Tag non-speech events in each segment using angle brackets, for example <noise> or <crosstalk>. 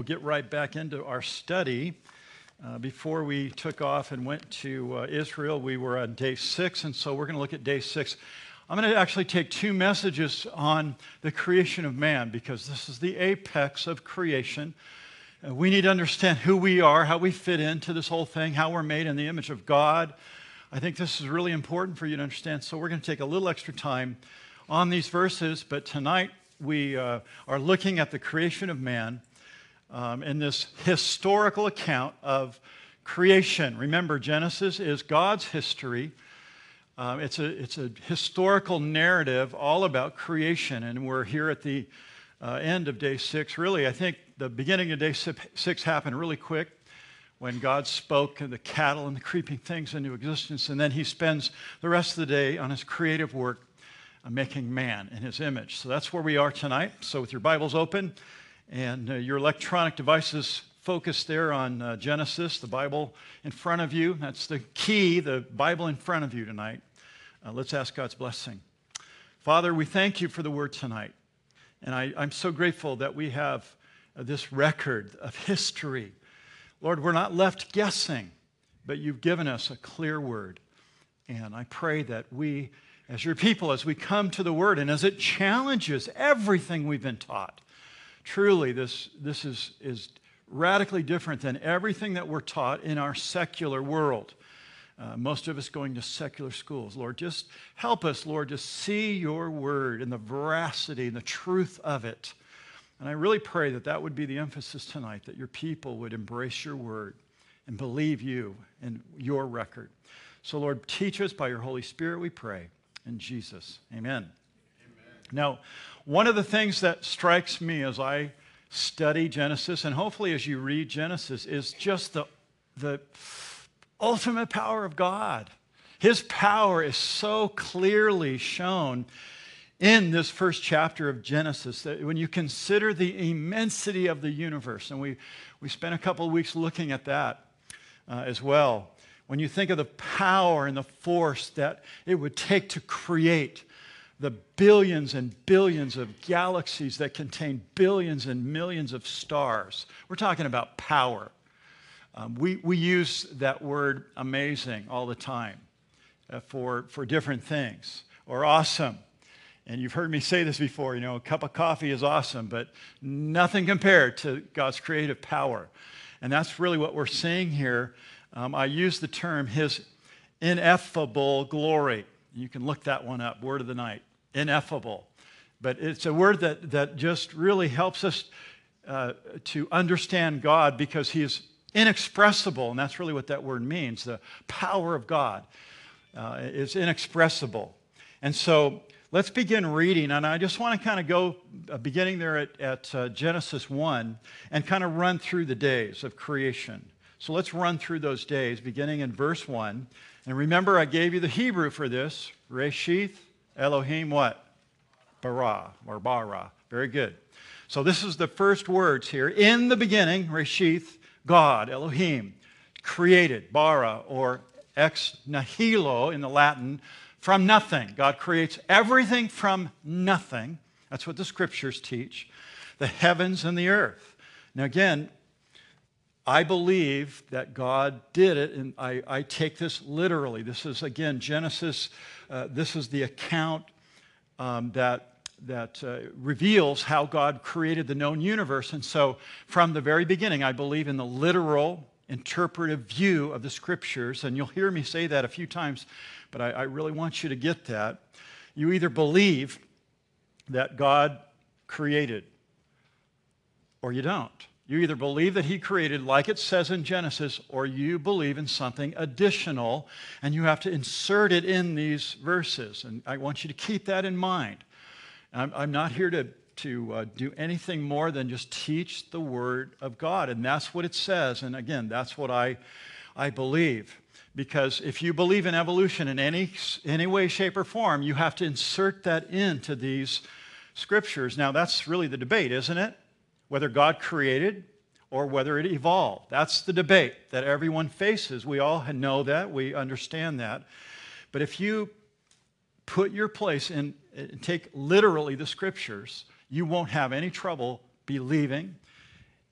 We'll get right back into our study. Uh, before we took off and went to uh, Israel, we were on day six, and so we're going to look at day six. I'm going to actually take two messages on the creation of man because this is the apex of creation. Uh, we need to understand who we are, how we fit into this whole thing, how we're made in the image of God. I think this is really important for you to understand, so we're going to take a little extra time on these verses, but tonight we uh, are looking at the creation of man um, in this historical account of creation. Remember, Genesis is God's history. Um, it's, a, it's a historical narrative all about creation, and we're here at the uh, end of day six. Really, I think the beginning of day six happened really quick when God spoke and the cattle and the creeping things into existence, and then he spends the rest of the day on his creative work uh, making man in his image. So that's where we are tonight. So, with your Bibles open, and uh, your electronic devices focus there on uh, Genesis, the Bible in front of you. That's the key, the Bible in front of you tonight. Uh, let's ask God's blessing. Father, we thank you for the word tonight. And I, am so grateful that we have uh, this record of <laughs> history. Lord, we're not left guessing, but you've given us a clear word. And I pray that we, as your people, as we come to the word and as it challenges everything we've been taught, truly this, this is, is radically different than everything that we're taught in our secular world. Uh, most of us going to secular schools. Lord, just help us, Lord, to see your word and the veracity and the truth of it. And I really pray that that would be the emphasis tonight, that your people would embrace your word and believe you and your record. So, Lord, teach us by your Holy Spirit, we pray. In Jesus, amen. Now, one of the things that strikes me as I study Genesis, and hopefully as you read Genesis, is just the, the ultimate power of God. His power is so clearly shown in this first chapter of Genesis that when you consider the immensity of the universe, and we, we spent a couple of weeks looking at that uh, as well, when you think of the power and the force that it would take to create the billions and billions of galaxies that contain billions and millions of stars. We're talking about power. Um, we, we use that word amazing all the time uh, for, for different things, or awesome. And you've heard me say this before you know, a cup of coffee is awesome, but nothing compared to God's creative power. And that's really what we're seeing here. Um, I use the term his ineffable glory. You can look that one up, word of the night, ineffable. But it's a word that, that just really helps us uh, to understand God because He is inexpressible, and that's really what that word means. The power of God uh, is inexpressible. And so let's begin reading, and I just want to kind of go uh, beginning there at, at uh, Genesis 1 and kind of run through the days of creation. So let's run through those days, beginning in verse 1. And remember, I gave you the Hebrew for this Reshith, Elohim, what? Bara, or Bara. Very good. So this is the first words here. In the beginning, Reshith, God, Elohim, created, Bara, or ex nihilo in the Latin, from nothing. God creates everything from nothing. That's what the scriptures teach the heavens and the earth. Now, again, I believe that God did it, and I, I take this literally. This is, again, Genesis. Uh, this is the account um, that, that uh, reveals how God created the known universe. And so, from the very beginning, I believe in the literal, interpretive view of the scriptures. And you'll hear me say that a few times, but I, I really want you to get that. You either believe that God created, or you don't. You either believe that he created, like it says in Genesis, or you believe in something additional, and you have to insert it in these verses. And I want you to keep that in mind. I'm, I'm not here to, to uh, do anything more than just teach the Word of God. And that's what it says. And again, that's what I, I believe. Because if you believe in evolution in any, any way, shape, or form, you have to insert that into these scriptures. Now, that's really the debate, isn't it? Whether God created or whether it evolved. That's the debate that everyone faces. We all know that, we understand that. But if you put your place in and take literally the scriptures, you won't have any trouble believing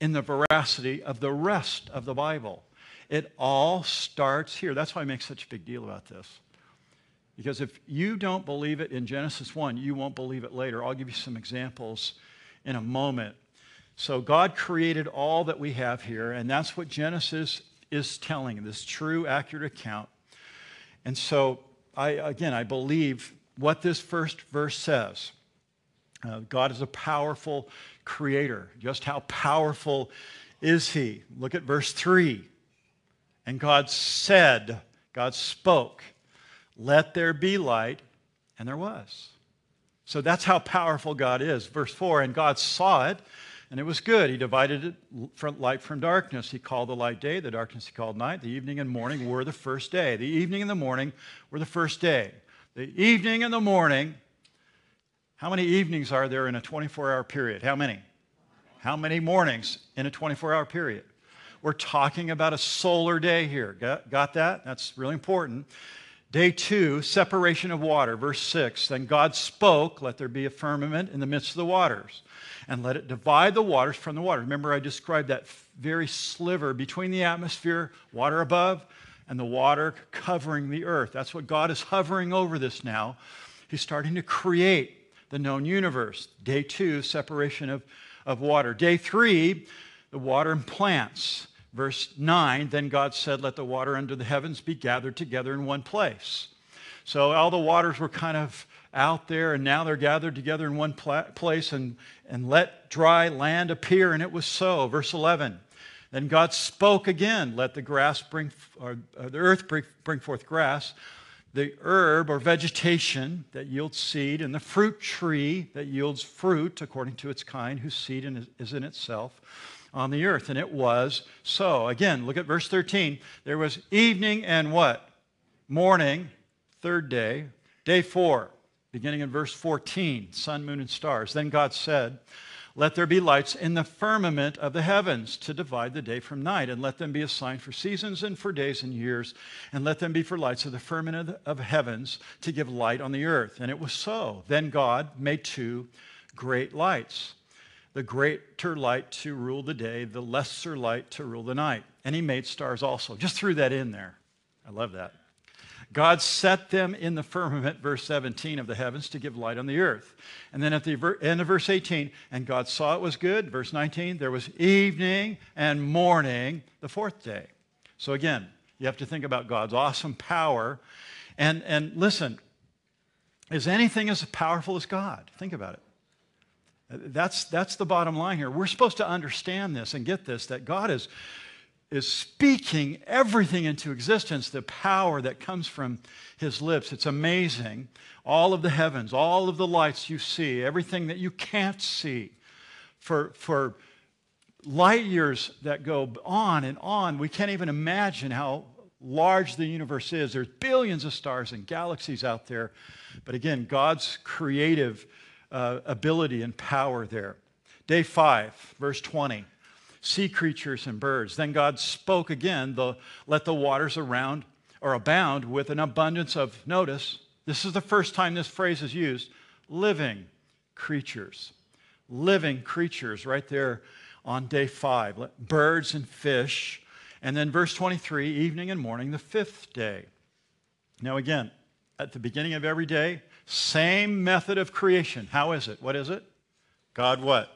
in the veracity of the rest of the Bible. It all starts here. That's why I make such a big deal about this. Because if you don't believe it in Genesis 1, you won't believe it later. I'll give you some examples in a moment. So, God created all that we have here, and that's what Genesis is telling this true, accurate account. And so, I, again, I believe what this first verse says. Uh, God is a powerful creator. Just how powerful is he? Look at verse 3. And God said, God spoke, let there be light, and there was. So that's how powerful God is. Verse 4 And God saw it, and it was good. He divided it from light from darkness. He called the light day, the darkness he called night. The evening and morning were the first day. The evening and the morning were the first day. The evening and the morning. How many evenings are there in a 24 hour period? How many? How many mornings in a 24 hour period? We're talking about a solar day here. Got, got that? That's really important. Day two, separation of water. Verse six. Then God spoke, let there be a firmament in the midst of the waters, and let it divide the waters from the water. Remember, I described that very sliver between the atmosphere, water above, and the water covering the earth. That's what God is hovering over this now. He's starting to create the known universe. Day two, separation of, of water. Day three, the water and plants. Verse 9 Then God said, Let the water under the heavens be gathered together in one place. So all the waters were kind of out there, and now they're gathered together in one pla- place, and, and let dry land appear. And it was so. Verse 11 Then God spoke again, Let the grass bring, or, or the earth bring, bring forth grass, the herb or vegetation that yields seed, and the fruit tree that yields fruit according to its kind, whose seed is in itself on the earth. And it was so. Again, look at verse 13. There was evening and what? Morning, third day. Day four, beginning in verse 14, sun, moon, and stars. Then God said, let there be lights in the firmament of the heavens to divide the day from night, and let them be a sign for seasons and for days and years, and let them be for lights of the firmament of heavens to give light on the earth. And it was so. Then God made two great lights the greater light to rule the day, the lesser light to rule the night. And he made stars also. Just threw that in there. I love that. God set them in the firmament, verse 17 of the heavens, to give light on the earth. And then at the end of verse 18, and God saw it was good, verse 19, there was evening and morning, the fourth day. So again, you have to think about God's awesome power. And, and listen, is anything as powerful as God? Think about it. That's, that's the bottom line here. We're supposed to understand this and get this that God is, is speaking everything into existence, the power that comes from his lips. It's amazing. All of the heavens, all of the lights you see, everything that you can't see. For, for light years that go on and on, we can't even imagine how large the universe is. There's billions of stars and galaxies out there. But again, God's creative uh, ability and power there. Day five, verse 20 sea creatures and birds. Then God spoke again, the, let the waters around or abound with an abundance of, notice, this is the first time this phrase is used, living creatures. Living creatures, right there on day five. Birds and fish. And then verse 23, evening and morning, the fifth day. Now, again, at the beginning of every day, same method of creation. How is it? What is it? God what?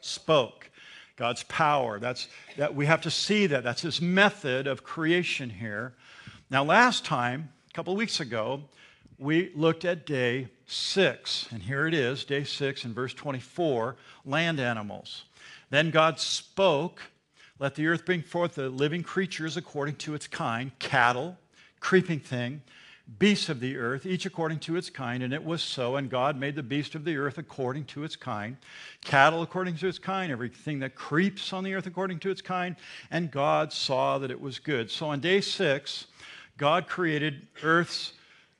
Spoke. God's power. That's that we have to see that. That's his method of creation here. Now, last time, a couple of weeks ago, we looked at day six. And here it is, day six in verse 24, land animals. Then God spoke, let the earth bring forth the living creatures according to its kind, cattle, creeping thing, beasts of the earth, each according to its kind, and it was so. And God made the beast of the earth according to its kind, cattle according to its kind, everything that creeps on the earth according to its kind. And God saw that it was good. So on day six, God created earth's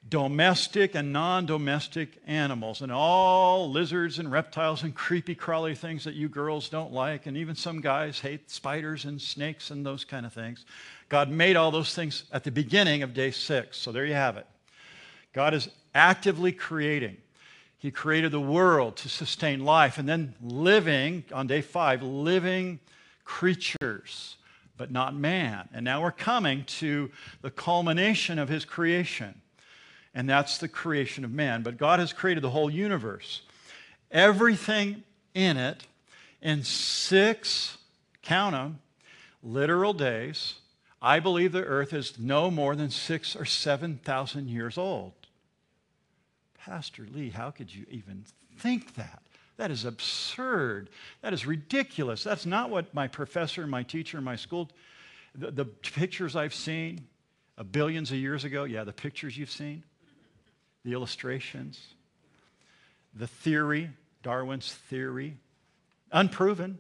domestic and non domestic animals, and all lizards and reptiles and creepy crawly things that you girls don't like, and even some guys hate spiders and snakes and those kind of things. God made all those things at the beginning of day six. So there you have it. God is actively creating. He created the world to sustain life, and then living on day five, living creatures, but not man. And now we're coming to the culmination of his creation, and that's the creation of man. But God has created the whole universe, everything in it, in six, count them, literal days. I believe the earth is no more than six or 7,000 years old. Pastor Lee, how could you even think that? That is absurd. That is ridiculous. That's not what my professor, my teacher, my school, the, the pictures I've seen billions of years ago, yeah, the pictures you've seen, the illustrations, the theory, Darwin's theory, unproven,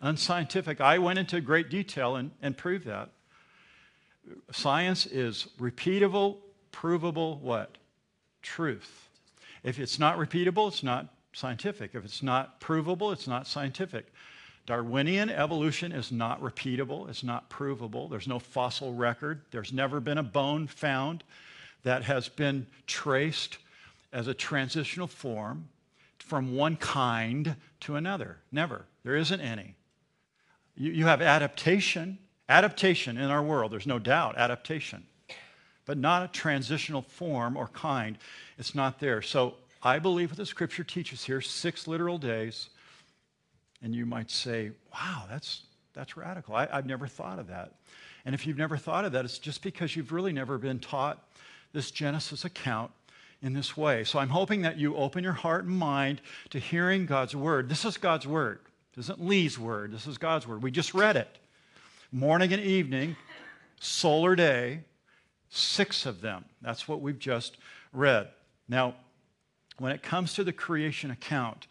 unscientific. I went into great detail and, and proved that. Science is repeatable, provable what? Truth. If it's not repeatable, it's not scientific. If it's not provable, it's not scientific. Darwinian evolution is not repeatable, it's not provable. There's no fossil record. There's never been a bone found that has been traced as a transitional form from one kind to another. Never. There isn't any. You, you have adaptation, adaptation in our world, there's no doubt, adaptation, but not a transitional form or kind. It's not there. So I believe what the scripture teaches here six literal days. And you might say, wow, that's, that's radical. I, I've never thought of that. And if you've never thought of that, it's just because you've really never been taught this Genesis account in this way. So I'm hoping that you open your heart and mind to hearing God's word. This is God's word. This isn't Lee's word. This is God's word. We just read it. Morning and evening, solar day, six of them. That's what we've just read. Now, when it comes to the creation account,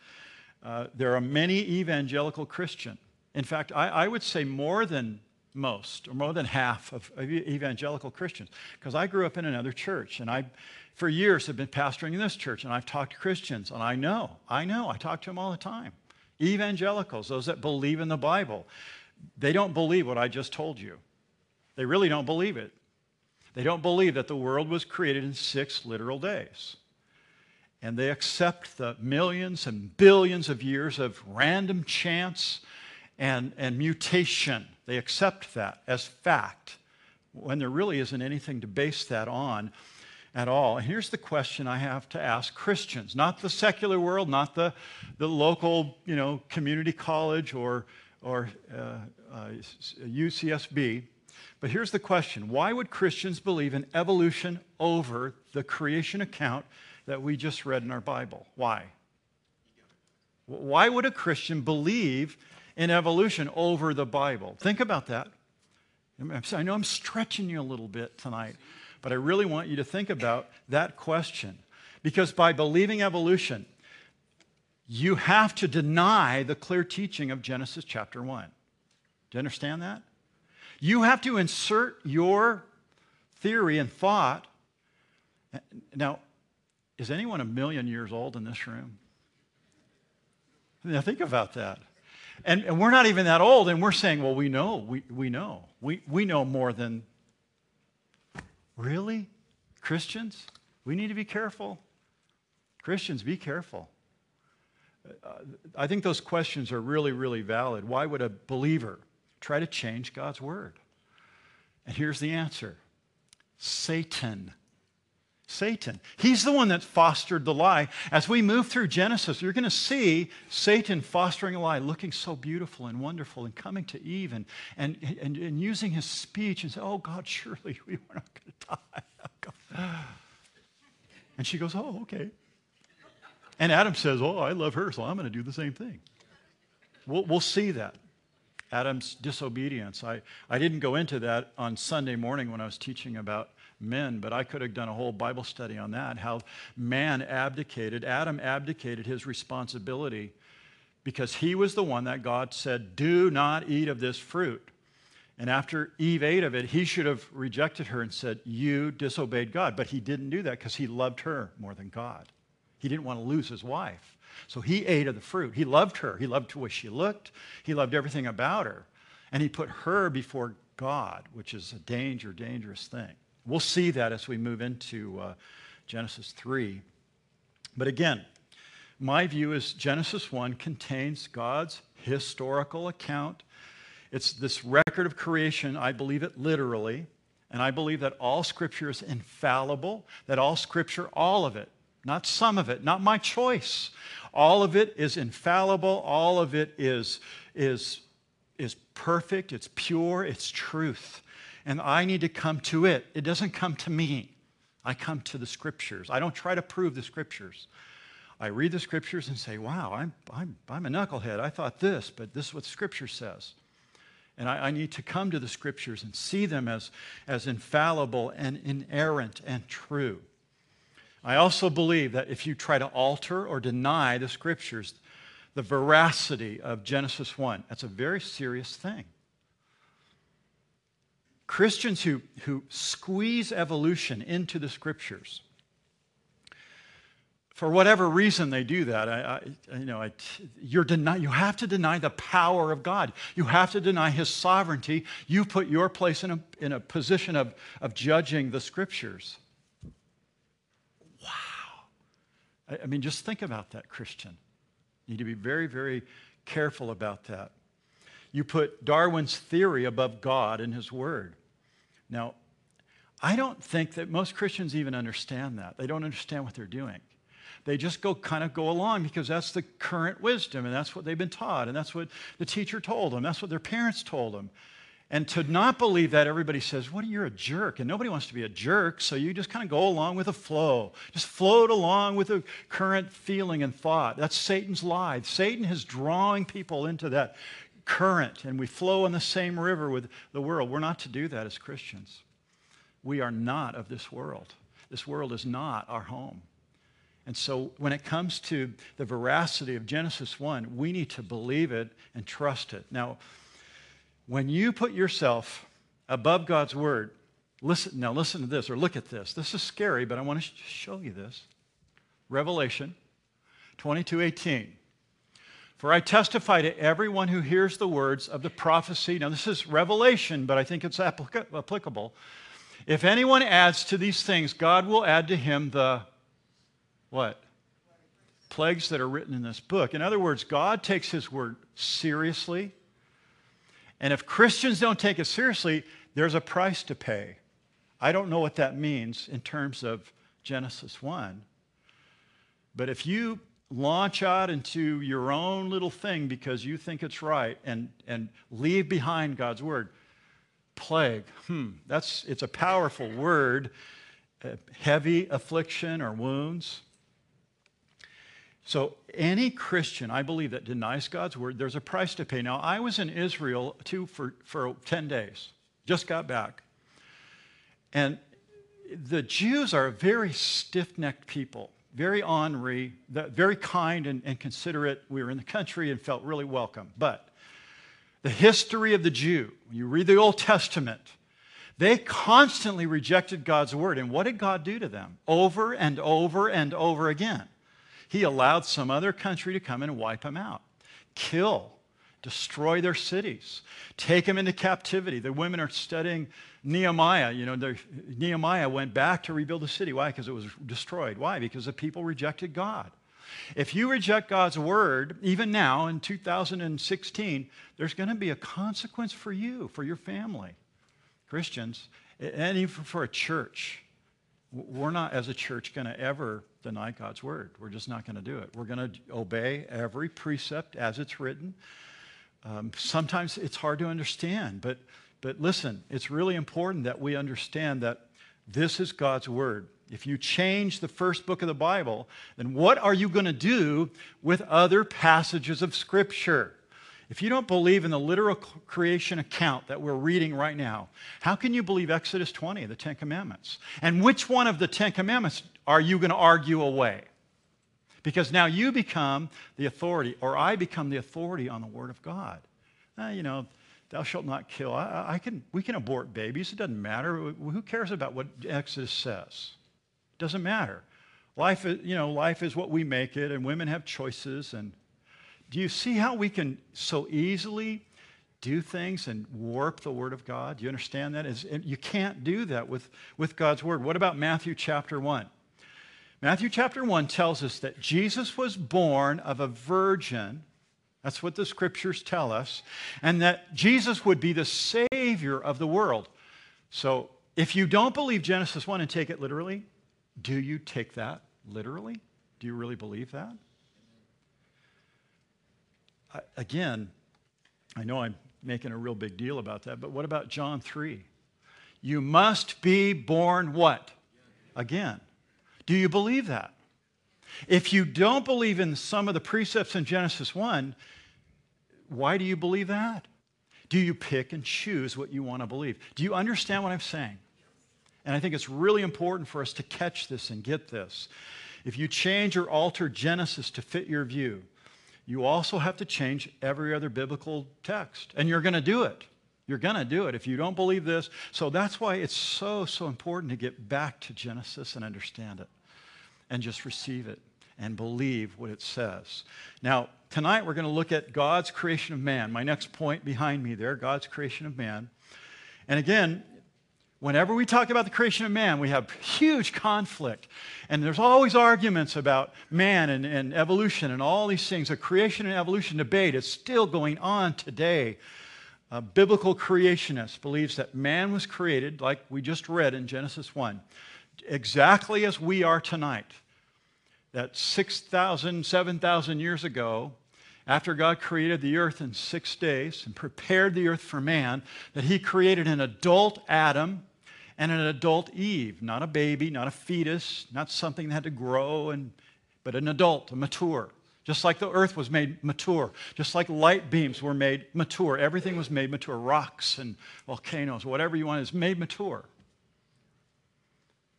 uh, there are many evangelical Christian. In fact, I, I, would say more than most, or more than half of, evangelical Christians, because I grew up in another church, and I, for years, have been pastoring in this church, and I've talked to Christians, and I know, I know, I talk to them all the time. Evangelicals, those that believe in the Bible, they don't believe what I just told you. They really don't believe it. They don't believe that the world was created in six literal days and they accept the millions and billions of years of random chance and, and mutation. They accept that as fact when there really isn't anything to base that on at all. And here's the question I have to ask Christians, not the secular world, not the, the local you know, community college or, or uh, uh, UCSB. But here's the question Why would Christians believe in evolution over the creation account that we just read in our Bible. Why? Why would a Christian believe in evolution over the Bible? Think about that. I know I'm stretching you a little bit tonight, but I really want you to think about that question. Because by believing evolution, you have to deny the clear teaching of Genesis chapter 1. Do you understand that? You have to insert your theory and thought. Now, is anyone a million years old in this room? Now think about that. And, and, we're not even that old, and we're saying, well, we know, we, we know. We, we know more than. Really? Christians? We need to be careful. Christians, be careful. Uh, I think those questions are really, really valid. Why would a believer try to change God's word? And here's the answer Satan Satan. He's the one that fostered the lie. As we move through Genesis, you're going to see Satan fostering a lie, looking so beautiful and wonderful, and coming to Eve and, and, and, and using his speech and say, Oh, God, surely we were not going to die. <laughs> Oh, and she goes, Oh, okay. And Adam says, Oh, I love her, so I'm going to do the same thing. We'll, we'll see that. Adam's disobedience. I, I didn't go into that on Sunday morning when I was teaching about men, but I could have done a whole Bible study on that how man abdicated, Adam abdicated his responsibility because he was the one that God said, Do not eat of this fruit. And after Eve ate of it, he should have rejected her and said, You disobeyed God. But he didn't do that because he loved her more than God. He didn't want to lose his wife. So he ate of the fruit. He loved her. He loved the way she looked. He loved everything about her. And he put her before God, which is a danger, dangerous thing. We'll see that as we move into uh, Genesis 3. But again, my view is Genesis 1 contains God's historical account It's this record of creation. I believe it literally. And I believe that all Scripture is infallible, that all Scripture, all of it, not some of it, not my choice, all of it is infallible, all of it is, is, is perfect, it's pure, it's truth. And I need to come to it. It doesn't come to me. I come to the Scriptures. I don't try to prove the Scriptures. I read the Scriptures and say, wow, I'm, I'm, I'm a knucklehead. I thought this, but this is what Scripture says. And I, I, need to come to the scriptures and see them as, as infallible and inerrant and true. I also believe that if you try to alter or deny the scriptures, the veracity of Genesis 1, that's a very serious thing. Christians who, who squeeze evolution into the scriptures for whatever reason they do that, I, I, you know, I, you're deny, you have to deny the power of God. You have to deny his sovereignty. You put your place in a, in a position of, of judging the scriptures. Wow. I, I mean, just think about that, Christian. You need to be very, very careful about that. You put Darwin's theory above God and his word. Now, I don't think that most Christians even understand that. They don't understand what they're doing. They just go kind of go along because that's the current wisdom and that's what they've been taught and that's what the teacher told them. That's what their parents told them. And to not believe that, everybody says, What, you're a jerk. And nobody wants to be a jerk, so you just kind of go along with the flow. Just float along with the current feeling and thought. That's Satan's lie. Satan is drawing people into that current, and we flow in the same river with the world. We're not to do that as Christians. We are not of this world. This world is not our home. And so when it comes to the veracity of Genesis 1, we need to believe it and trust it. Now, when you put yourself above God's word, listen now listen to this or look at this. This is scary, but I want to show you this. Revelation 22:18. For I testify to everyone who hears the words of the prophecy. Now, this is revelation, but I think it's applicable. If anyone adds to these things, God will add to him the what? Plagues that are written in this book. In other words, God takes his word seriously. And if Christians don't take it seriously, there's a price to pay. I don't know what that means in terms of Genesis 1. But if you launch out into your own little thing because you think it's right and, and leave behind God's word, plague, hmm, that's, it's a powerful word. Uh, heavy affliction or wounds. So, any Christian, I believe, that denies God's word, there's a price to pay. Now, I was in Israel too for, for 10 days, just got back. And the Jews are a very stiff necked people, very ornery, very kind and, and considerate. We were in the country and felt really welcome. But the history of the Jew, you read the Old Testament, they constantly rejected God's word. And what did God do to them? Over and over and over again. He allowed some other country to come and wipe them out, kill, destroy their cities, take them into captivity. The women are studying Nehemiah. You know, Nehemiah went back to rebuild the city. Why? Because it was destroyed. Why? Because the people rejected God. If you reject God's word, even now in 2016, there's going to be a consequence for you, for your family, Christians, and even for a church. We're not, as a church, going to ever deny God's word. We're just not going to do it. We're going to obey every precept as it's written. Um, sometimes it's hard to understand, but, but listen, it's really important that we understand that this is God's word. If you change the first book of the Bible, then what are you going to do with other passages of Scripture? If you don't believe in the literal creation account that we're reading right now, how can you believe Exodus 20, the Ten Commandments? And which one of the Ten Commandments are you going to argue away? Because now you become the authority, or I become the authority on the Word of God. Eh, you know, thou shalt not kill. I, I, can, we can abort babies. It doesn't matter. Who cares about what Exodus says? It doesn't matter. Life is, you know, life is what we make it, and women have choices, and do you see how we can so easily do things and warp the Word of God? Do you understand that? Is, you can't do that with, with God's Word. What about Matthew chapter 1? Matthew chapter 1 tells us that Jesus was born of a virgin That's what the scriptures tell us. And that Jesus would be the Savior of the world. So if you don't believe Genesis 1 and take it literally, do you take that literally? Do you really believe that? Again, I know I'm making a real big deal about that, but what about John 3? You must be born what? Again. Do you believe that? If you don't believe in some of the precepts in Genesis 1, why do you believe that? Do you pick and choose what you want to believe? Do you understand what I'm saying? And I think it's really important for us to catch this and get this. If you change or alter Genesis to fit your view, you also have to change every other biblical text. And you're going to do it. You're going to do it if you don't believe this. So that's why it's so, so important to get back to Genesis and understand it and just receive it and believe what it says. Now, tonight we're going to look at God's creation of man. My next point behind me there, God's creation of man. And again, whenever we talk about the creation of man, we have huge conflict. And there's always arguments about man and, and evolution and all these things. A creation and evolution debate is still going on today. A biblical creationist believes that man was created, like we just read in Genesis 1, exactly as we are tonight that 6,000, 7,000 years ago, after God created the earth in six days and prepared the earth for man, that he created an adult Adam and an adult Eve, not a baby, not a fetus, not something that had to grow, and, but an adult, a mature. Just like the earth was made mature, just like light beams were made mature, everything was made mature. Rocks and volcanoes, whatever you want, is made mature.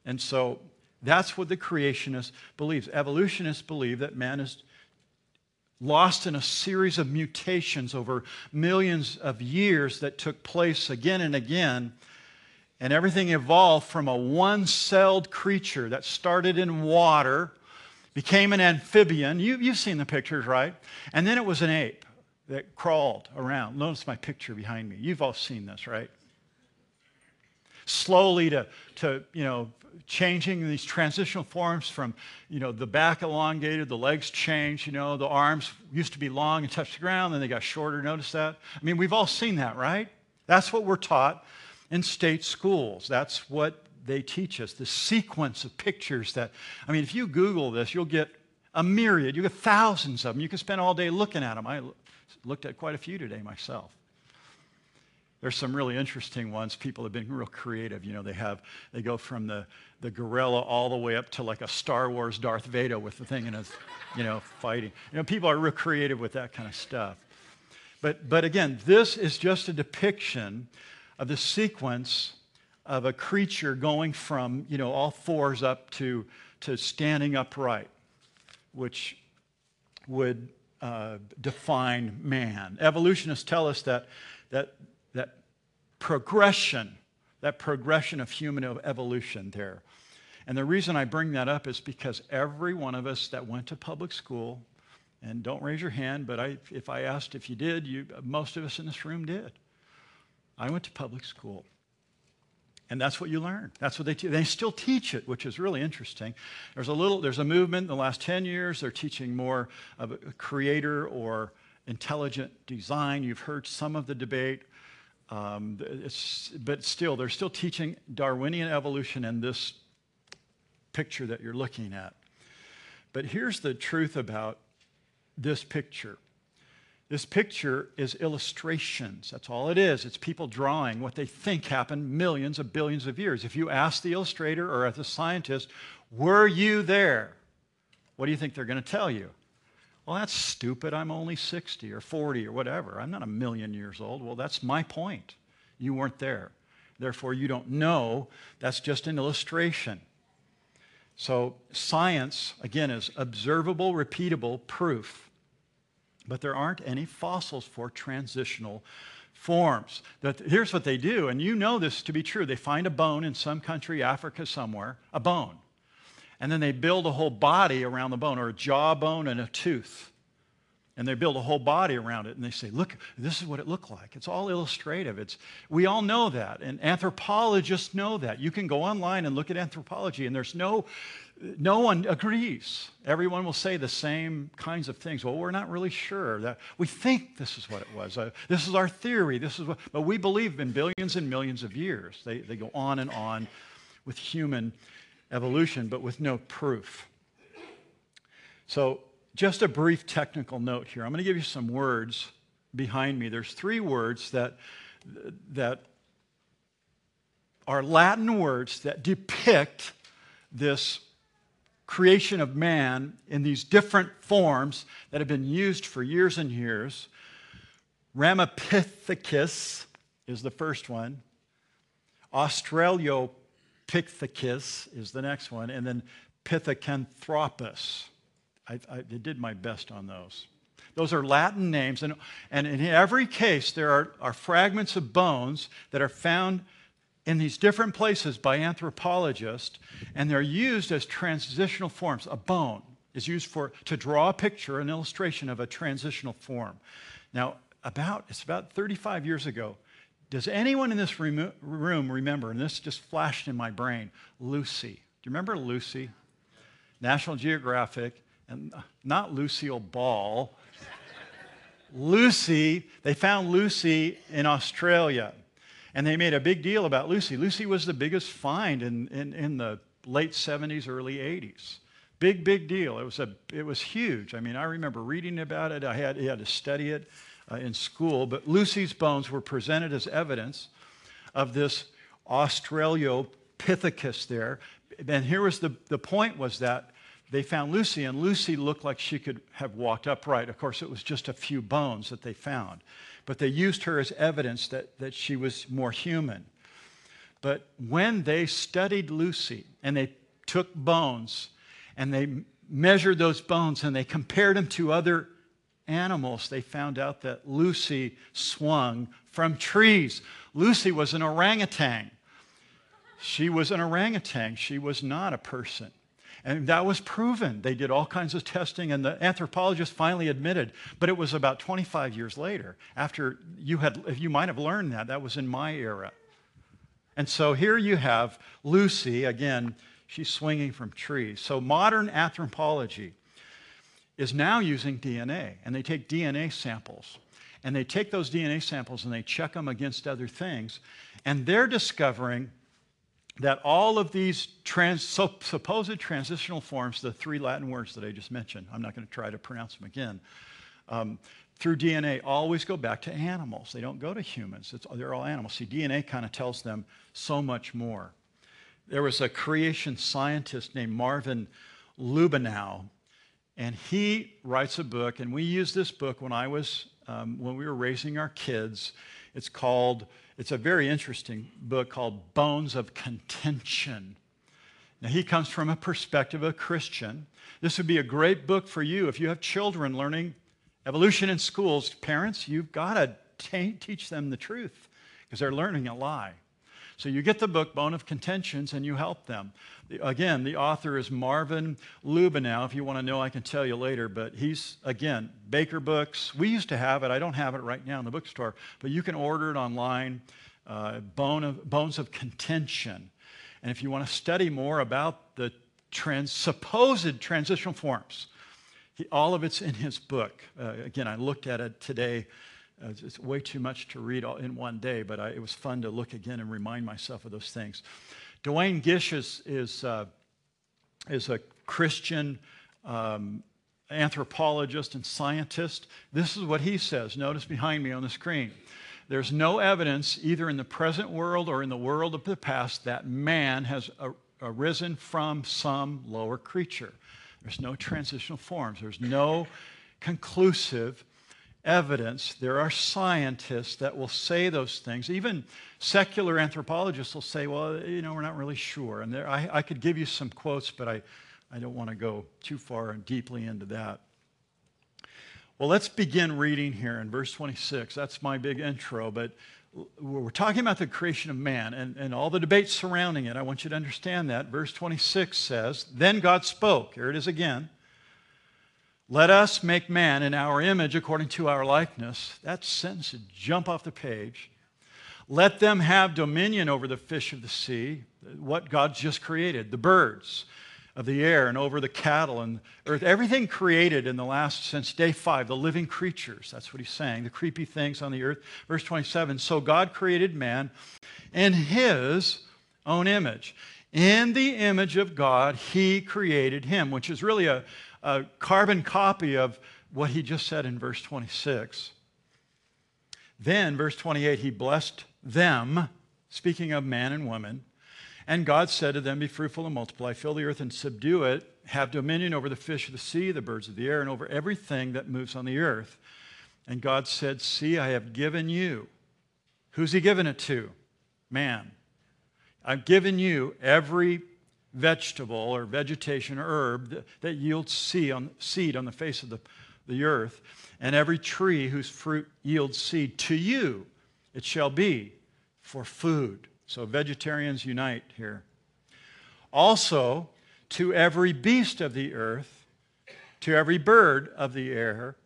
And so that's what the creationist believes. Evolutionists believe that man is lost in a series of mutations over millions of years that took place again and again. And everything evolved from a one celled creature that started in water, became an amphibian. You, you've seen the pictures, right? And then it was an ape that crawled around. Notice my picture behind me. You've all seen this, right? Slowly to, to you know, changing these transitional forms from, you know, the back elongated, the legs changed, you know, the arms used to be long and touch the ground, then they got shorter. Notice that? I mean, we've all seen that, right? That's what we're taught in state schools. That's what they teach us, the sequence of pictures that, I mean, if you Google this, you'll get a myriad, you get thousands of them. You can spend all day looking at them. I looked at quite a few today myself. There's some really interesting ones. People have been real creative. You know, they have they go from the, the gorilla all the way up to like a Star Wars Darth Vader with the thing in his, you know, fighting. You know, people are real creative with that kind of stuff. But but again, this is just a depiction of the sequence of a creature going from, you know, all fours up to to standing upright, which would uh, define man. Evolutionists tell us that that progression, that progression of human evolution there. And the reason I bring that up is because every one of us that went to public school, and don't raise your hand, but I, if I asked if you did, you, most of us in this room did. I went to public school. And that's what you learn. That's what they teach. They still teach it, which is really interesting. There's a little, there's a movement in the last 10 years. They're teaching more of a creator or intelligent design. You've heard some of the debate. Um, but still, they're still teaching Darwinian evolution in this picture that you're looking at. But here's the truth about this picture. This picture is illustrations. That's all it is. It's people drawing what they think happened millions of billions of years. If you ask the illustrator or the scientist, were you there? What do you think they're going to tell you? Well, that's stupid. I'm only 60 or 40 or whatever. I'm not a million years old. Well, that's my point. You weren't there. Therefore, you don't know. That's just an illustration. So, science, again, is observable, repeatable proof. But there aren't any fossils for transitional forms. That, here's what they do, and you know this to be true. They find a bone in some country, Africa somewhere, a bone and then they build a whole body around the bone, or a jawbone and a tooth. and they build a whole body around it and they say look this is what it looked like. It's all illustrative. It's we all know that and anthropologists know that. You can go online and look at anthropology and there's no no one agrees. Everyone will say the same kinds of things. Well we're not really sure that we think this is what it was. Uh, this is our theory. This is what but we believe in billions and millions of years. They, they go on and on with human evolution but with no proof so just a brief technical note here. I'm going to give you some words behind me. There's three words that, that are Latin words that depict this creation of man in these different forms that have been used for years and years. Ramapithecus is the first one. Australopithecus is the next one. And then Pithecanthropus. I, I did my best on those. Those are Latin names, and, and in every case, there are, are fragments of bones that are found in these different places by anthropologists, and they're used as transitional forms. A bone is used for to draw a picture, an illustration of a transitional form. Now, about it's about 35 years ago. Does anyone in this room remember? And this just flashed in my brain. Lucy. Do you remember Lucy? National Geographic and uh, not Lucille Ball. Lucy, they found Lucy in Australia. And they made a big deal about Lucy. Lucy was the biggest find in, in, in the late 70s, early 80s. Big, big deal. It was, a, it was huge. I mean, I remember reading about it. I had, I had to study it uh, in school. But Lucy's bones were presented as evidence of this Australopithecus there. And here was the, the point was that they found Lucy, and Lucy looked like she could have walked upright. Of course, it was just a few bones that they found. But they used her as evidence that, that she was more human. But when they studied Lucy and they took bones and they measured those bones and they compared them to other animals, they found out that Lucy swung from trees. Lucy was an orangutan. She was an orangutan. She was not a person. And that was proven. They did all kinds of testing, and the anthropologist finally admitted. But it was about 25 years later, after you had, you might have learned that. That was in my era. And so here you have Lucy, again, she's swinging from trees. So modern anthropology is now using DNA, and they take DNA samples. And they take those DNA samples and they check them against other things. And they're discovering that all of these trans, supposed transitional forms, the three Latin words that I just mentioned, I'm not going to try to pronounce them again, um, through DNA always go back to animals. They don't go to humans. It's, they're all animals. See, DNA kind of tells them so much more. There was a creation scientist named Marvin Lubenow, and he writes a book, and we used this book when I was, um, when we were raising our kids. It's called it's a very interesting book called Bones of Contention. Now, he comes from a perspective of Christian. This would be a great book for you if you have children learning evolution in schools. Parents, you've got to teach them the truth because they're learning a lie. So you get the book, Bone of Contentions, and you help them. Again, the author is Marvin Lubenow. If you want to know, I can tell you later. But he's, again, Baker Books. We used to have it. I don't have it right now in the bookstore, but you can order it online. Uh, Bone of, Bones of Contention. And if you want to study more about the trans, supposed transitional forms, he, all of it's in his book. Uh, again, I looked at it today uh, it's way too much to read all, in one day, but I, it was fun to look again and remind myself of those things. Duane Gish is, is, uh, is a Christian um, anthropologist and scientist. This is what he says. Notice behind me on the screen. There's no evidence, either in the present world or in the world of the past, that man has arisen from some lower creature. There's no transitional forms. There's no conclusive evidence. There are scientists that will say those things. Even secular anthropologists will say, well, you know, we're not really sure. And there, I, I could give you some quotes, but I, I don't want to go too far and deeply into that. Well, let's begin reading here in verse 26. That's my big intro, but we're talking about the creation of man and, and all the debates surrounding it. I want you to understand that. Verse 26 says, Then God spoke. Here it is again. Let us make man in our image according to our likeness. That sentence should jump off the page. Let them have dominion over the fish of the sea, what God's just created, the birds of the air, and over the cattle and earth. Everything created in the last, since day five, the living creatures. That's what he's saying, the creepy things on the earth. Verse 27 So God created man in his own image. In the image of God, he created him, which is really a, a carbon copy of what he just said in verse 26. Then, verse 28, he blessed them, speaking of man and woman. And God said to them, Be fruitful and multiply, fill the earth and subdue it, have dominion over the fish of the sea, the birds of the air, and over everything that moves on the earth. And God said, See, I have given you. Who's he given it to? Man. I've given you every vegetable or vegetation or herb that, that yields seed on, seed on the face of the, the earth, and every tree whose fruit yields seed to you, it shall be for food. So vegetarians unite here. Also, to every beast of the earth, to every bird of the air,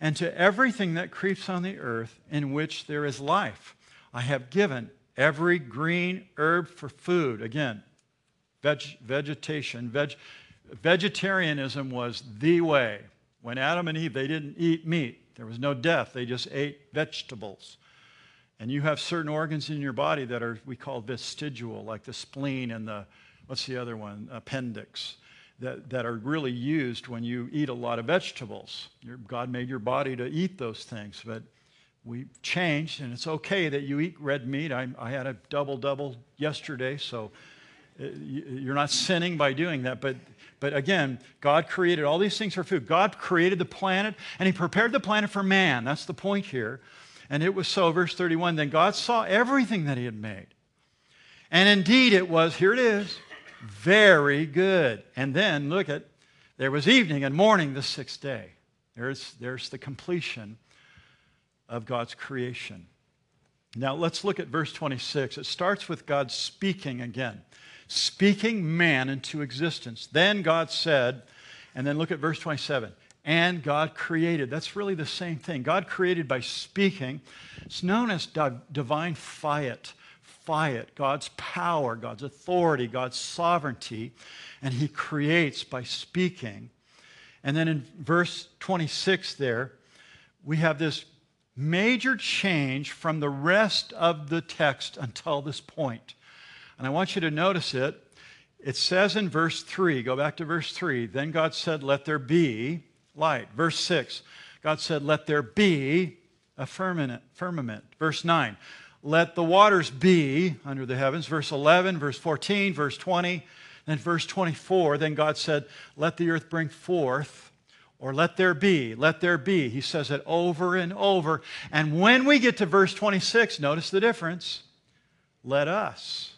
and to everything that creeps on the earth in which there is life, I have given every green herb for food. Again, veg- vegetation. Veg- vegetarianism was the way. When Adam and Eve, they didn't eat meat. There was no death. They just ate vegetables. And you have certain organs in your body that are, we call vestigial, like the spleen and the, what's the other one? Appendix, that, that are really used when you eat a lot of vegetables. Your, God made your body to eat those things, but we changed, and it's okay that you eat red meat. I, I had a double double yesterday, so Uh, you're not sinning by doing that. But, but again, God created all these things for food. God created the planet, and He prepared the planet for man. That's the point here. And it was so, verse 31 then God saw everything that He had made. And indeed, it was, here it is, very good. And then, look at, there was evening and morning the sixth day. There's, there's the completion of God's creation. Now let's look at verse 26. It starts with God speaking again, speaking man into existence. Then God said, and then look at verse 27 and God created. That's really the same thing. God created by speaking. It's known as divine fiat. Fiat, God's power, God's authority, God's sovereignty. And He creates by speaking. And then in verse 26 there, we have this major change from the rest of the text until this point. And I want you to notice it. It says in verse 3, go back to verse 3, then God said, Let there be light. Verse 6, God said, Let there be a firmament. firmament. Verse 9, let the waters be under the heavens. Verse 11, verse 14, verse 20, then verse 24, then God said, Let the earth bring forth or let there be, let there be. He says it over and over. And when we get to verse 26, notice the difference. Let us.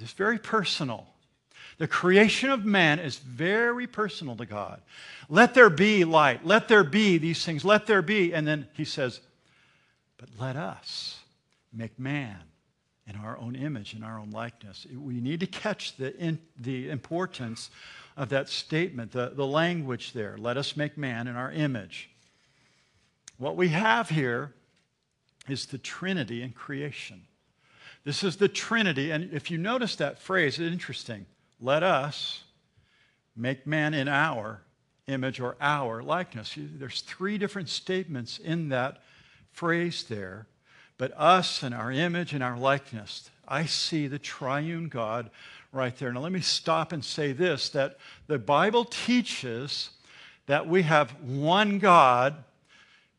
It's very personal. The creation of man is very personal to God. Let there be light. Let there be these things. Let there be. And then he says, but let us make man in our own image, in our own likeness. We need to catch the, in, the importance of that statement, the, the language there. Let us make man in our image. What we have here is the Trinity in creation. This is the Trinity. And if you notice that phrase, it's interesting. Let us make man in our image or our likeness. There's three different statements in that phrase there. But us and our image and our likeness. I see the triune God right there. Now, let me stop and say this that the Bible teaches that we have one God,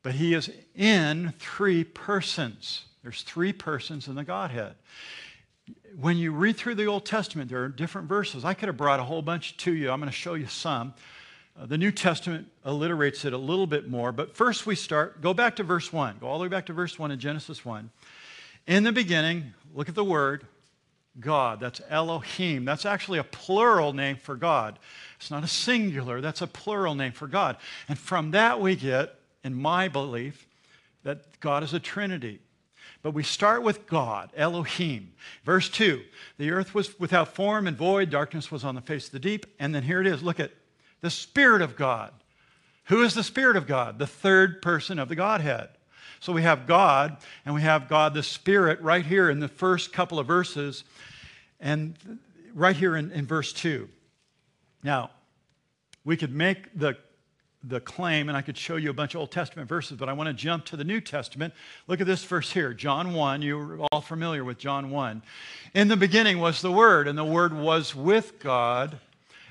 but He is in three persons. There's three persons in the Godhead. When you read through the Old Testament, there are different verses. I could have brought a whole bunch to you. I'm going to show you some. Uh, the New Testament alliterates it a little bit more, but first we start, go back to verse 1. Go all the way back to verse 1 in Genesis 1. In the beginning, look at the word, God. That's Elohim. That's actually a plural name for God. It's not a singular, that's a plural name for God. And from that we get, in my belief, that God is a Trinity. But we start with God, Elohim. Verse 2 The earth was without form and void, darkness was on the face of the deep. And then here it is look at the Spirit of God. Who is the Spirit of God? The third person of the Godhead. So we have God, and we have God the Spirit right here in the first couple of verses, and right here in, in verse 2. Now, we could make the, the claim, and I could show you a bunch of Old Testament verses, but I want to jump to the New Testament. Look at this verse here, John 1. You're all familiar with John 1. In the beginning was the Word, and the Word was with God,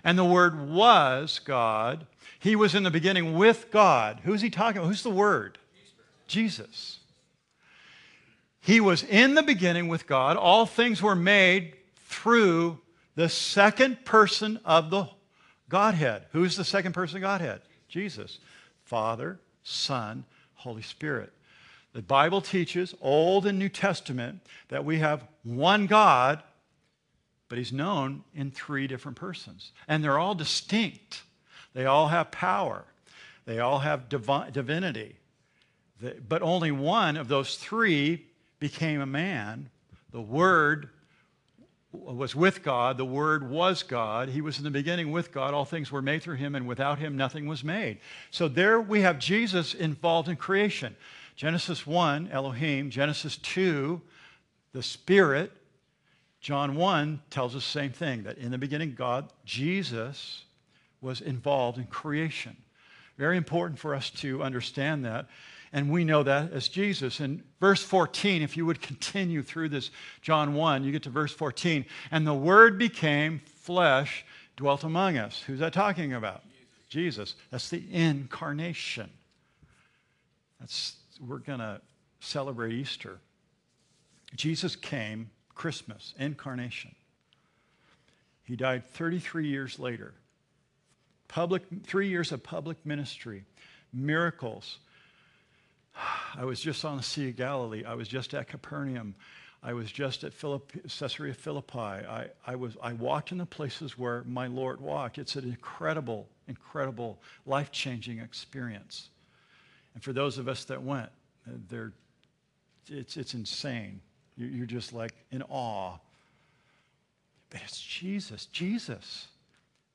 and the Word was God. He was in the beginning with God. Who's he talking about? Who's the Word? Jesus. He was in the beginning with God. All things were made through the second person of the Godhead. Who's the second person of Godhead? Jesus. Father, Son, Holy Spirit. The Bible teaches, Old and New Testament, that we have one God, but He's known in three different persons. And they're all distinct. They all have power, they all have divi- divinity. But only one of those three became a man. The Word was with God. The Word was God. He was in the beginning with God. All things were made through him, and without him, nothing was made. So there we have Jesus involved in creation. Genesis 1, Elohim. Genesis 2, the Spirit. John 1 tells us the same thing that in the beginning, God, Jesus, was involved in creation. Very important for us to understand that. And we know that as Jesus. In verse 14, if you would continue through this, John 1, you get to verse 14. And the Word became flesh, dwelt among us. Who's that talking about? Jesus. Jesus. That's the incarnation. That's, we're going to celebrate Easter. Jesus came, Christmas, incarnation. He died 33 years later. Public, three years of public ministry, miracles, I was just on the Sea of Galilee. I was just at Capernaum. I was just at Philippi, Caesarea Philippi. I, I, was, I walked in the places where my Lord walked. It's an incredible, incredible, life changing experience. And for those of us that went, they're, it's, it's insane. You're just like in awe. But it's Jesus, Jesus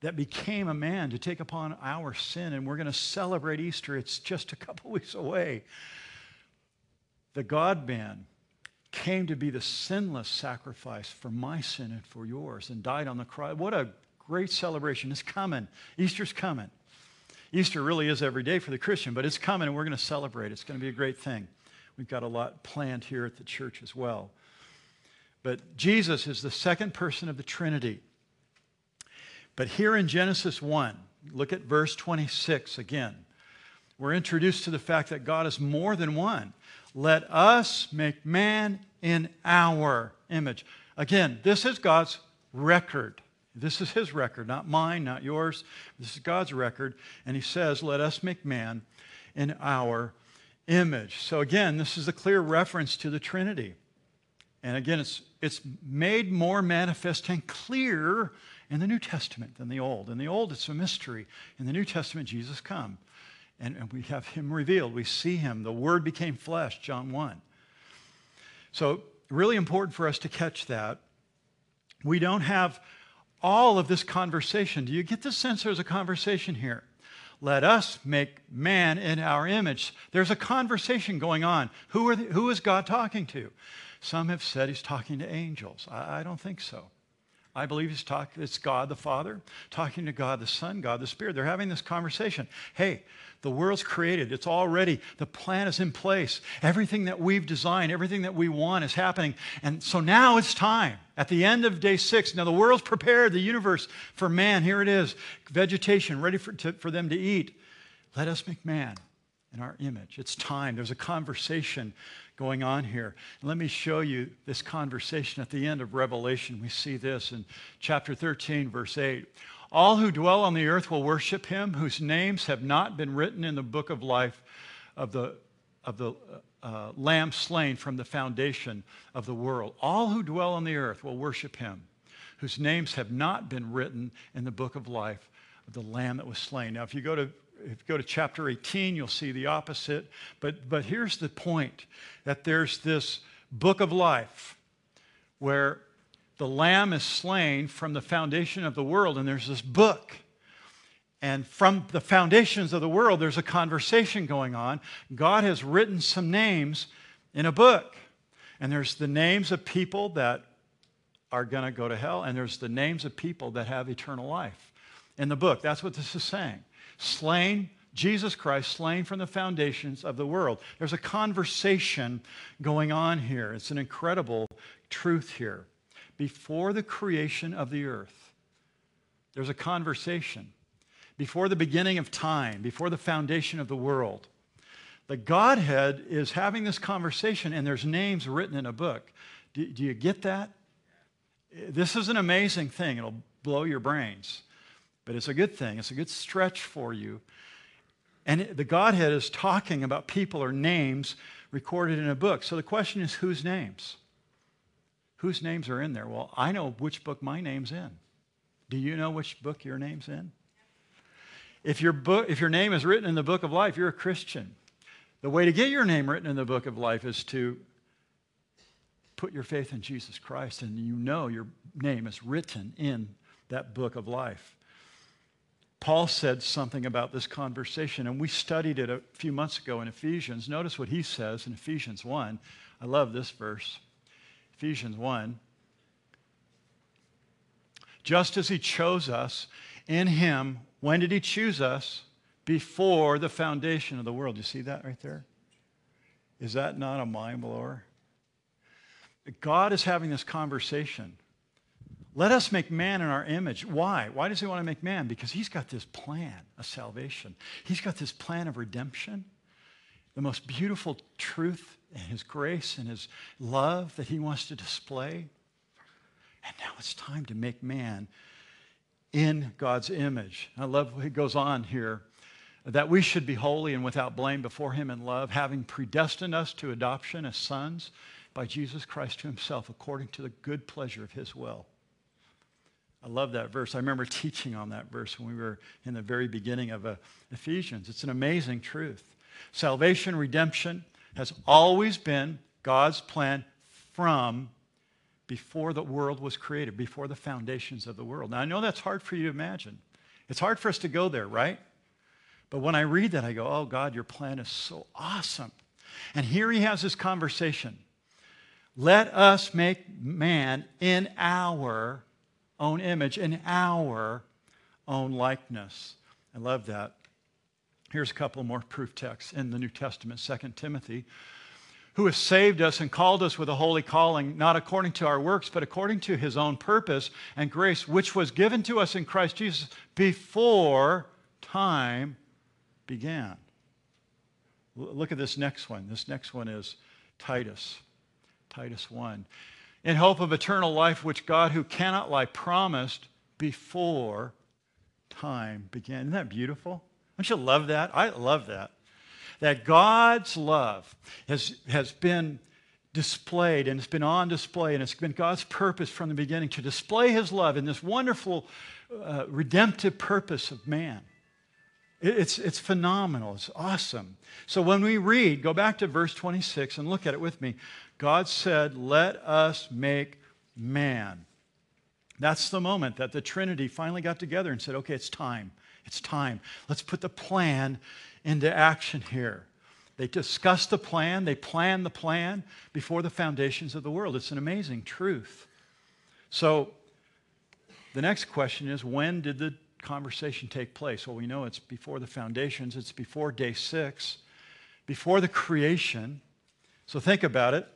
that became a man to take upon our sin, and we're going to celebrate Easter. It's just a couple <laughs> weeks away. The God man came to be the sinless sacrifice for my sin and for yours and died on the cross. What a great celebration. It's coming. Easter's coming. Easter really is every day for the Christian, but it's coming and we're going to celebrate. It's going to be a great thing. We've got a lot planned here at the church as well. But Jesus is the second person of the Trinity. But here in Genesis 1, look at verse 26 again. We're introduced to the fact that God is more than one. Let us make man in our image. Again, this is God's record. This is his record, not mine, not yours. This is God's record. And he says, Let us make man in our image. So again, this is a clear reference to the Trinity. And again, it's, it's made more manifest and clear in the New Testament than the Old. In the Old, it's a mystery. In the New Testament, Jesus come. And, and we have him revealed. We see him. The Word became flesh, John 1. So, really important for us to catch that. We don't have all of this conversation. Do you get the sense there's a conversation here? Let us make man in our image. There's a conversation going on. Who, are the, who is God talking to? Some have said he's talking to angels. I, I don't think so. I believe he's talking, it's God the Father talking to God the Son, God the Spirit. They're having this conversation. Hey, the world's created. It's all ready. The plan is in place. Everything that we've designed, everything that we want is happening. And so now it's time. At the end of day six, now the world's prepared, the universe for man. Here it is vegetation ready for, to, for them to eat. Let us make man in our image. It's time. There's a conversation going on here. let me show you this conversation at the end of Revelation. We see this in chapter 13, verse 8. All who dwell on the earth will worship him, whose names have not been written in the book of life of the, of the uh, Lamb slain from the foundation of the world. All who dwell on the earth will worship him, whose names have not been written in the book of life of the Lamb that was slain. Now, if you go to if you go to chapter 18, you'll see the opposite. But, but here's the point that there's this book of life where the lamb is slain from the foundation of the world, and there's this book. And from the foundations of the world, there's a conversation going on. God has written some names in a book. And there's the names of people that are going to go to hell, and there's the names of people that have eternal life in the book. That's what this is saying. Slain, Jesus Christ, slain from the foundations of the world. There's a conversation going on here. It's an incredible truth here. Before the creation of the earth, there's a conversation. Before the beginning of time, before the foundation of the world, the Godhead is having this conversation, and there's names written in a book. Do, do you get that? This is an amazing thing. It'll blow your brains, but it's a good thing. It's a good stretch for you. And the Godhead is talking about people or names recorded in a book. So the question is whose names? Whose names are in there? Well, I know which book my name's in. Do you know which book your name's in? If your, book, if your name is written in the book of life, you're a Christian. The way to get your name written in the book of life is to put your faith in Jesus Christ, and you know your name is written in that book of life. Paul said something about this conversation, and we studied it a few months ago in Ephesians. Notice what he says in Ephesians 1. I love this verse. Ephesians 1. Just as he chose us in him, when did he choose us? Before the foundation of the world. You see that right there? Is that not a mind blower? God is having this conversation. Let us make man in our image. Why? Why does he want to make man? Because he's got this plan of salvation. He's got this plan of redemption, the most beautiful truth and his grace and his love that he wants to display. And now it's time to make man in God's image. I love what he goes on here that we should be holy and without blame before him in love, having predestined us to adoption as sons by Jesus Christ to himself according to the good pleasure of his will. I love that verse. I remember teaching on that verse when we were in the very beginning of uh, Ephesians. It's an amazing truth. Salvation, redemption has always been God's plan from before the world was created, before the foundations of the world. Now, I know that's hard for you to imagine. It's hard for us to go there, right? But when I read that, I go, oh, God, your plan is so awesome. And here he has this conversation let us make man in our own image, in our own likeness. I love that. Here's a couple more proof texts in the New Testament, 2 Timothy, who has saved us and called us with a holy calling, not according to our works, but according to his own purpose and grace, which was given to us in Christ Jesus before time began. Look at this next one. This next one is Titus. Titus 1. In hope of eternal life, which God, who cannot lie, promised before time began. Isn't that beautiful? Don't you love that? I love that. That God's love has, has been displayed and it's been on display, and it's been God's purpose from the beginning to display his love in this wonderful uh, redemptive purpose of man. It's, it's phenomenal. It's awesome. So when we read, go back to verse 26 and look at it with me. God said, Let us make man. That's the moment that the Trinity finally got together and said, Okay, it's time. It's time. Let's put the plan into action here. They discussed the plan, they planned the plan before the foundations of the world. It's an amazing truth. So the next question is when did the conversation take place? Well, we know it's before the foundations, it's before day six, before the creation. So think about it.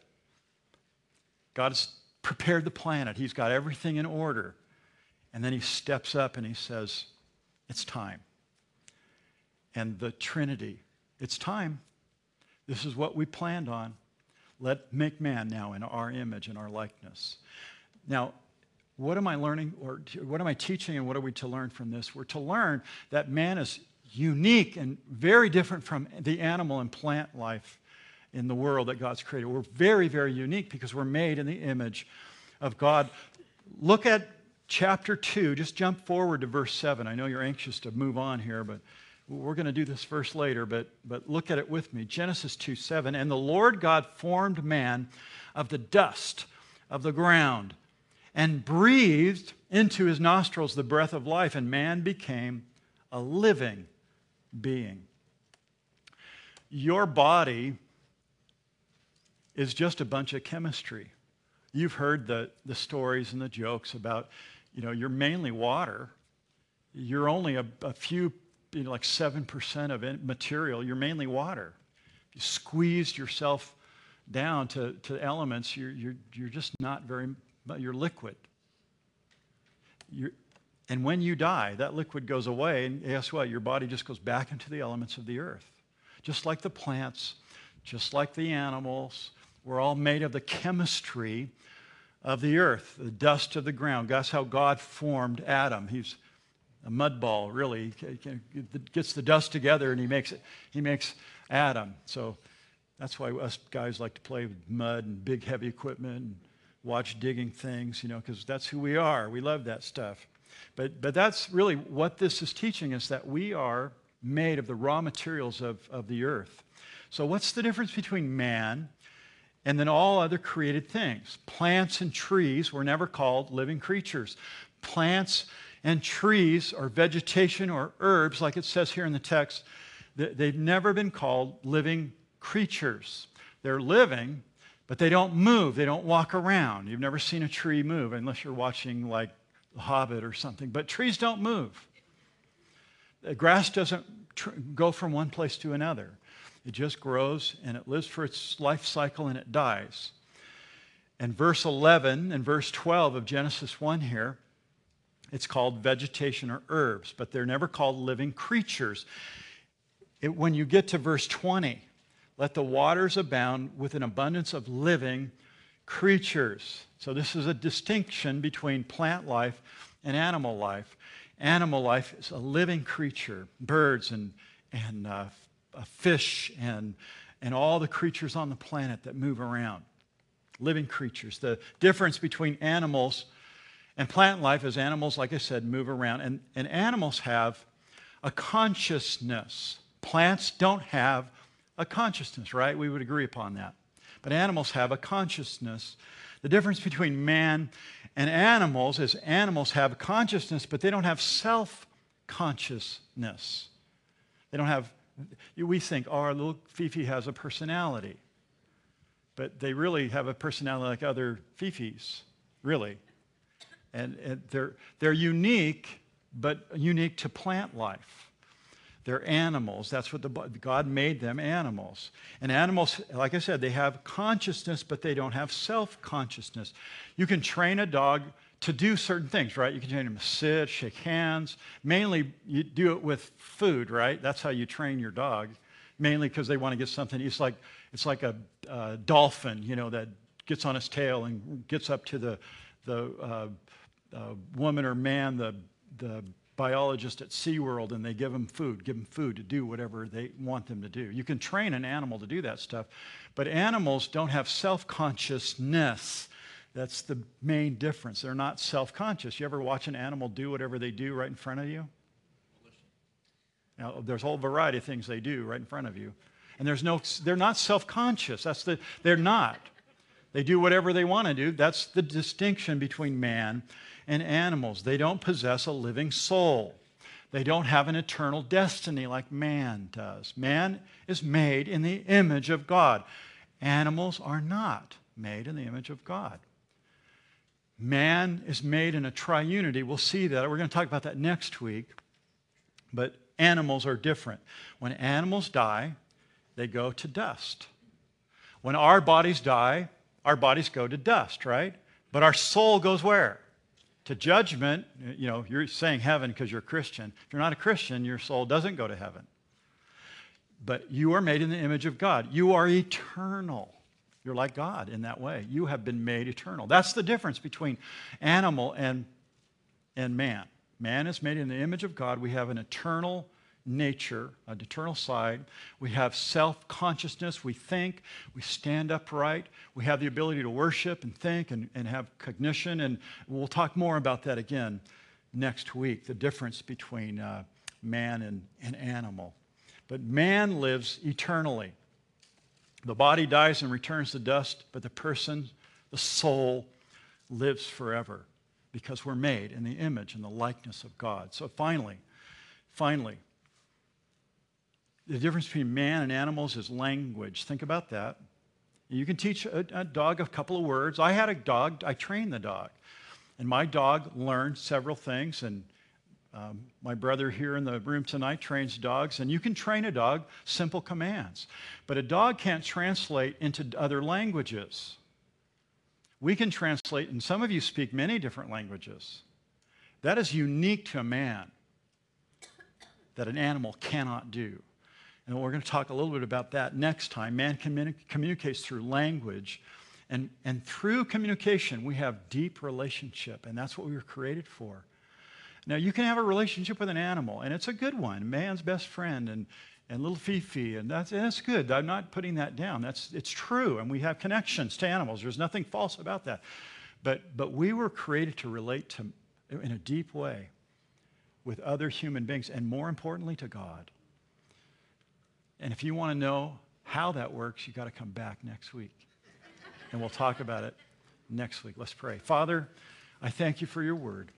God's prepared the planet, He's got everything in order. And then He steps up and He says, It's time. And the Trinity, it's time. This is what we planned on. Let make man now in our image and our likeness. Now, what am I learning or what am I teaching and what are we to learn from this? We're to learn that man is unique and very different from the animal and plant life in the world that God's created. We're very, very unique because we're made in the image of God. Look at chapter 2. Just jump forward to verse 7. I know you're anxious to move on here, but we're going to do this verse later, but, but look at it with me. Genesis 2 7. And the Lord God formed man of the dust of the ground and breathed into his nostrils the breath of life, and man became a living being. Your body is just a bunch of chemistry. You've heard the, the stories and the jokes about, you know, you're mainly water. You're only a, a few, you know, like 7% of material. You're mainly water. You squeezed yourself down to, to elements, you're, you're, you're just not very, you're liquid. You're, and when you die, that liquid goes away, and guess what? Your body just goes back into the elements of the earth. Just like the plants, just like the animals, we're all made of the chemistry of the earth, the dust of the ground. That's how God formed Adam. He's a mud ball, really. He gets the dust together and he makes, it, he makes Adam. So that's why us guys like to play with mud and big, heavy equipment and watch digging things, you know, because that's who we are. We love that stuff. But, but that's really what this is teaching us that we are made of the raw materials of, of the earth. So, what's the difference between man and then all other created things? Plants and trees were never called living creatures. Plants and trees, or vegetation or herbs, like it says here in the text, they've never been called living creatures. They're living, but they don't move. They don't walk around. You've never seen a tree move unless you're watching like The Hobbit or something. But trees don't move. The grass doesn't tr- go from one place to another. It just grows and it lives for its life cycle and it dies. And verse 11 and verse 12 of Genesis 1 here, it's called vegetation or herbs, but they're never called living creatures. It, when you get to verse 20, let the waters abound with an abundance of living creatures. So, this is a distinction between plant life and animal life. Animal life is a living creature, birds and, and uh, fish and, and all the creatures on the planet that move around. Living creatures. The difference between animals and plant life is animals, like I said, move around. And, and animals have a consciousness. Plants don't have a consciousness, right? We would agree upon that. But animals have a consciousness. The difference between man and animals is animals have consciousness, but they don't have self consciousness. They don't have, we think, oh, our little Fifi has a personality. But they really have a personality like other Fifis, really. And, and they're, they're unique, but unique to plant life. They're animals. That's what the, God made them animals. And animals, like I said, they have consciousness, but they don't have self consciousness. You can train a dog to do certain things, right? You can train them to sit, shake hands. Mainly, you do it with food, right? That's how you train your dog. Mainly because they want to get something. It's like, it's like a, dolphin, you know, that gets on its tail and gets up to the, the uh, uh, woman or man, the, the biologist at SeaWorld and they give them food, give them food to do whatever they want them to do. You can train an animal to do that stuff, but animals don't have self consciousness. That's the main difference. They're not self conscious. You ever watch an animal do whatever they do right in front of you? Now, there's a whole variety of things they do right in front of you. And there's no, they're not self conscious. That's the, they're not. They do whatever they want to do. That's the distinction between man and animals. They don't possess a living soul. They don't have an eternal destiny like man does. Man is made in the image of God. Animals are not made in the image of God. Man is made in a triunity. We'll see that. We're going to talk about that next week. But animals are different. When animals die, they go to dust. When our bodies die, our bodies go to dust, right? But our soul goes where? to judgment, you know, you're saying heaven because you're a Christian. If you're not a Christian, your soul doesn't go to heaven. But you are made in the image of God. You are eternal. You're like God in that way. You have been made eternal. That's the difference between animal and, and man. Man is made in the image of God. We have an eternal nature, an eternal side. We have self consciousness. We think. We stand upright. We have the ability to worship and think and, and have cognition. And we'll talk more about that again next week the difference between uh, man and, and animal. But man lives eternally. The body dies and returns to dust, but the person, the soul, lives forever because we're made in the image and the likeness of God. So finally, Finally, the difference between man and animals is language. Think about that. You can teach a, a, dog a couple of words. I had a dog, I trained the dog. And my dog learned several things. And um, my brother here in the room tonight trains dogs. And you can train a dog simple commands. But a dog can't translate into other languages. We can translate, and some of you speak many different languages. That is unique to a man that an animal cannot do. And we're going to talk a little bit about that next time. Man communi- communicates through language. And, and through communication, we have deep relationship. And that's what we were created for. Now, you can have a relationship with an animal, and it's a good one man's best friend and, and little Fifi, and that's, and that's good. I'm not putting that down. That's, it's true, and we have connections to animals. There's nothing false about that. But, but we were created to relate to, in a deep way with other human beings, and more importantly, to God. And if you want to know how that works, you've got to come back next week. And we'll talk about it next week. Let's pray. Father, I thank you for your word.